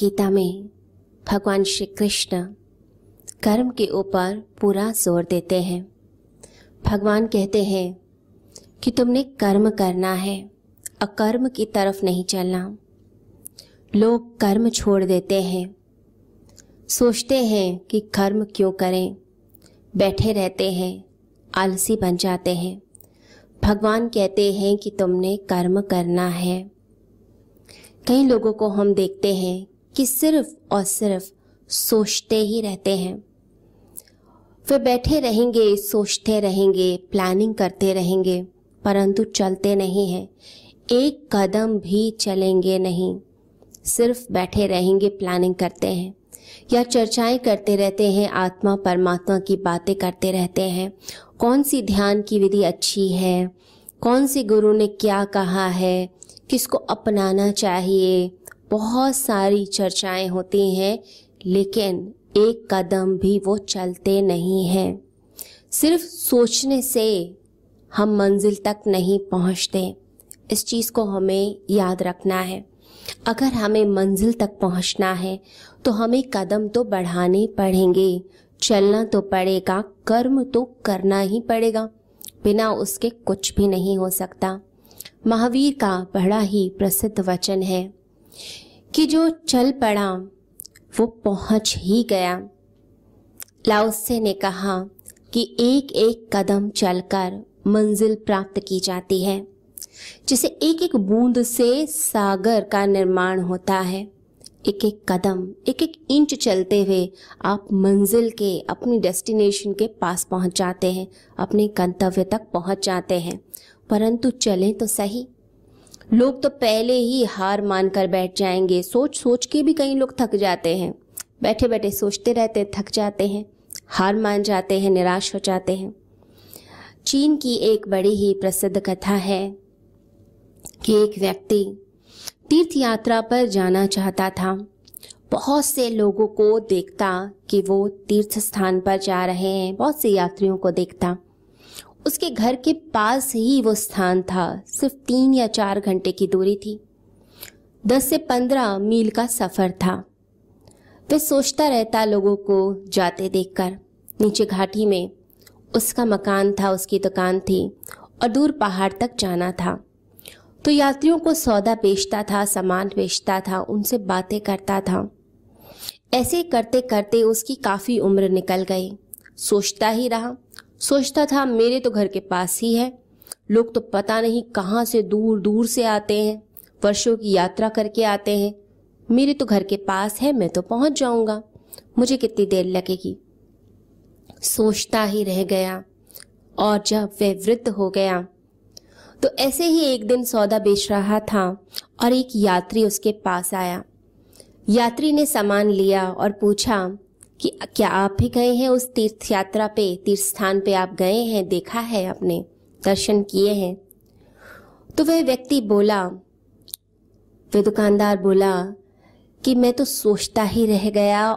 गीता में भगवान श्री कृष्ण कर्म के ऊपर पूरा ज़ोर देते हैं। भगवान कहते हैं कि तुमने कर्म करना है, अकर्म की तरफ़ नहीं चलना। लोग कर्म छोड़ देते हैं। सोचते हैं कि कर्म क्यों करें, बैठे रहते हैं, आलसी बन जाते हैं। भगवान कहते हैं कि तुमने कर्म करना है। कई लोगों को हम देखते हैं कि सिर्फ़ और सिर्फ़ सोचते ही रहते हैं। वे बैठे रहेंगे, सोचते रहेंगे प्लानिंग करते रहेंगे, परंतु चलते नहीं हैं। एक कदम भी चलेंगे नहीं। सिर्फ़ बैठे रहेंगे प्लानिंग करते हैं। या चर्चाएँ करते रहते हैं, आत्मा परमात्मा की बातें करते रहते हैं। कौन सी ध्यान की विधि अच्छी है? कौन सी गुरु ने क्या कहा है? किसको अपनाना चाहिए? बहुत सारी चर्चाएँ होती हैं, लेकिन एक कदम भी वो चलते नहीं हैं। सिर्फ़ सोचने से हम मंजिल तक नहीं पहुँचते। इस चीज़ को हमें याद रखना है। अगर हमें मंजिल तक पहुँचना है तो हमें कदम तो बढ़ाने पड़ेंगे, चलना तो पड़ेगा, कर्म तो करना ही पड़ेगा, बिना उसके कुछ भी नहीं हो सकता। महावीर का बड़ा ही प्रसिद्ध वचन है कि जो चल पड़ा, वो पहुँच ही गया। लाओसे ने कहा कि एक एक कदम चलकर मंजिल प्राप्त की जाती है, जिसे एक एक बूंद से सागर का निर्माण होता है। एक एक कदम एक एक इंच चलते हुए आप मंजिल के, अपनी डेस्टिनेशन के पास पहुँच जाते हैं, अपने गंतव्य तक पहुँच जाते हैं। परंतु चलें तो सही। लोग तो पहले ही हार मान कर बैठ जाएँगे। सोच सोच के भी कई लोग थक जाते हैं। बैठे बैठे सोचते रहते, थक जाते हैं, हार मान जाते हैं, निराश हो जाते हैं। चीन की एक बड़ी ही प्रसिद्ध कथा है कि एक व्यक्ति तीर्थ यात्रा पर जाना चाहता था। बहुत से लोगों को देखता कि वो तीर्थ स्थान पर जा रहे हैं, बहुत से यात्रियों को देखता। उसके घर के पास ही वो स्थान था। सिर्फ़ तीन या चार घंटे की दूरी थी। दस से पंद्रह मील का सफ़र था। वह सोचता रहता लोगों को जाते देखकर। नीचे घाटी में उसका मकान था, उसकी दुकान थी और दूर पहाड़ तक जाना था। तो यात्रियों को सौदा बेचता था, सामान बेचता था, उनसे बातें करता था। ऐसे करते करते उसकी काफ़ी उम्र निकल गई। सोचता ही रहा सोचता था, मेरे तो घर के पास ही है। लोग तो पता नहीं कहाँ से दूर दूर से आते हैं। वर्षों की यात्रा करके आते हैं। मेरे तो घर के पास है, मैं तो पहुँच जाऊँगा। मुझे कितनी देर लगेगी? सोचता ही रह गया, और जब वह वृद्ध हो गया तो ऐसे ही एक दिन सौदा बेच रहा था, और एक यात्री उसके पास आया। यात्री ने सामान लिया और पूछा कि क्या आप भी गए हैं उस तीर्थ यात्रा पे तीर्थ स्थान पे आप गए हैं, देखा है आपने, दर्शन किए हैं? तो वह व्यक्ति बोला, वह दुकानदार बोला कि मैं तो सोचता ही रह गया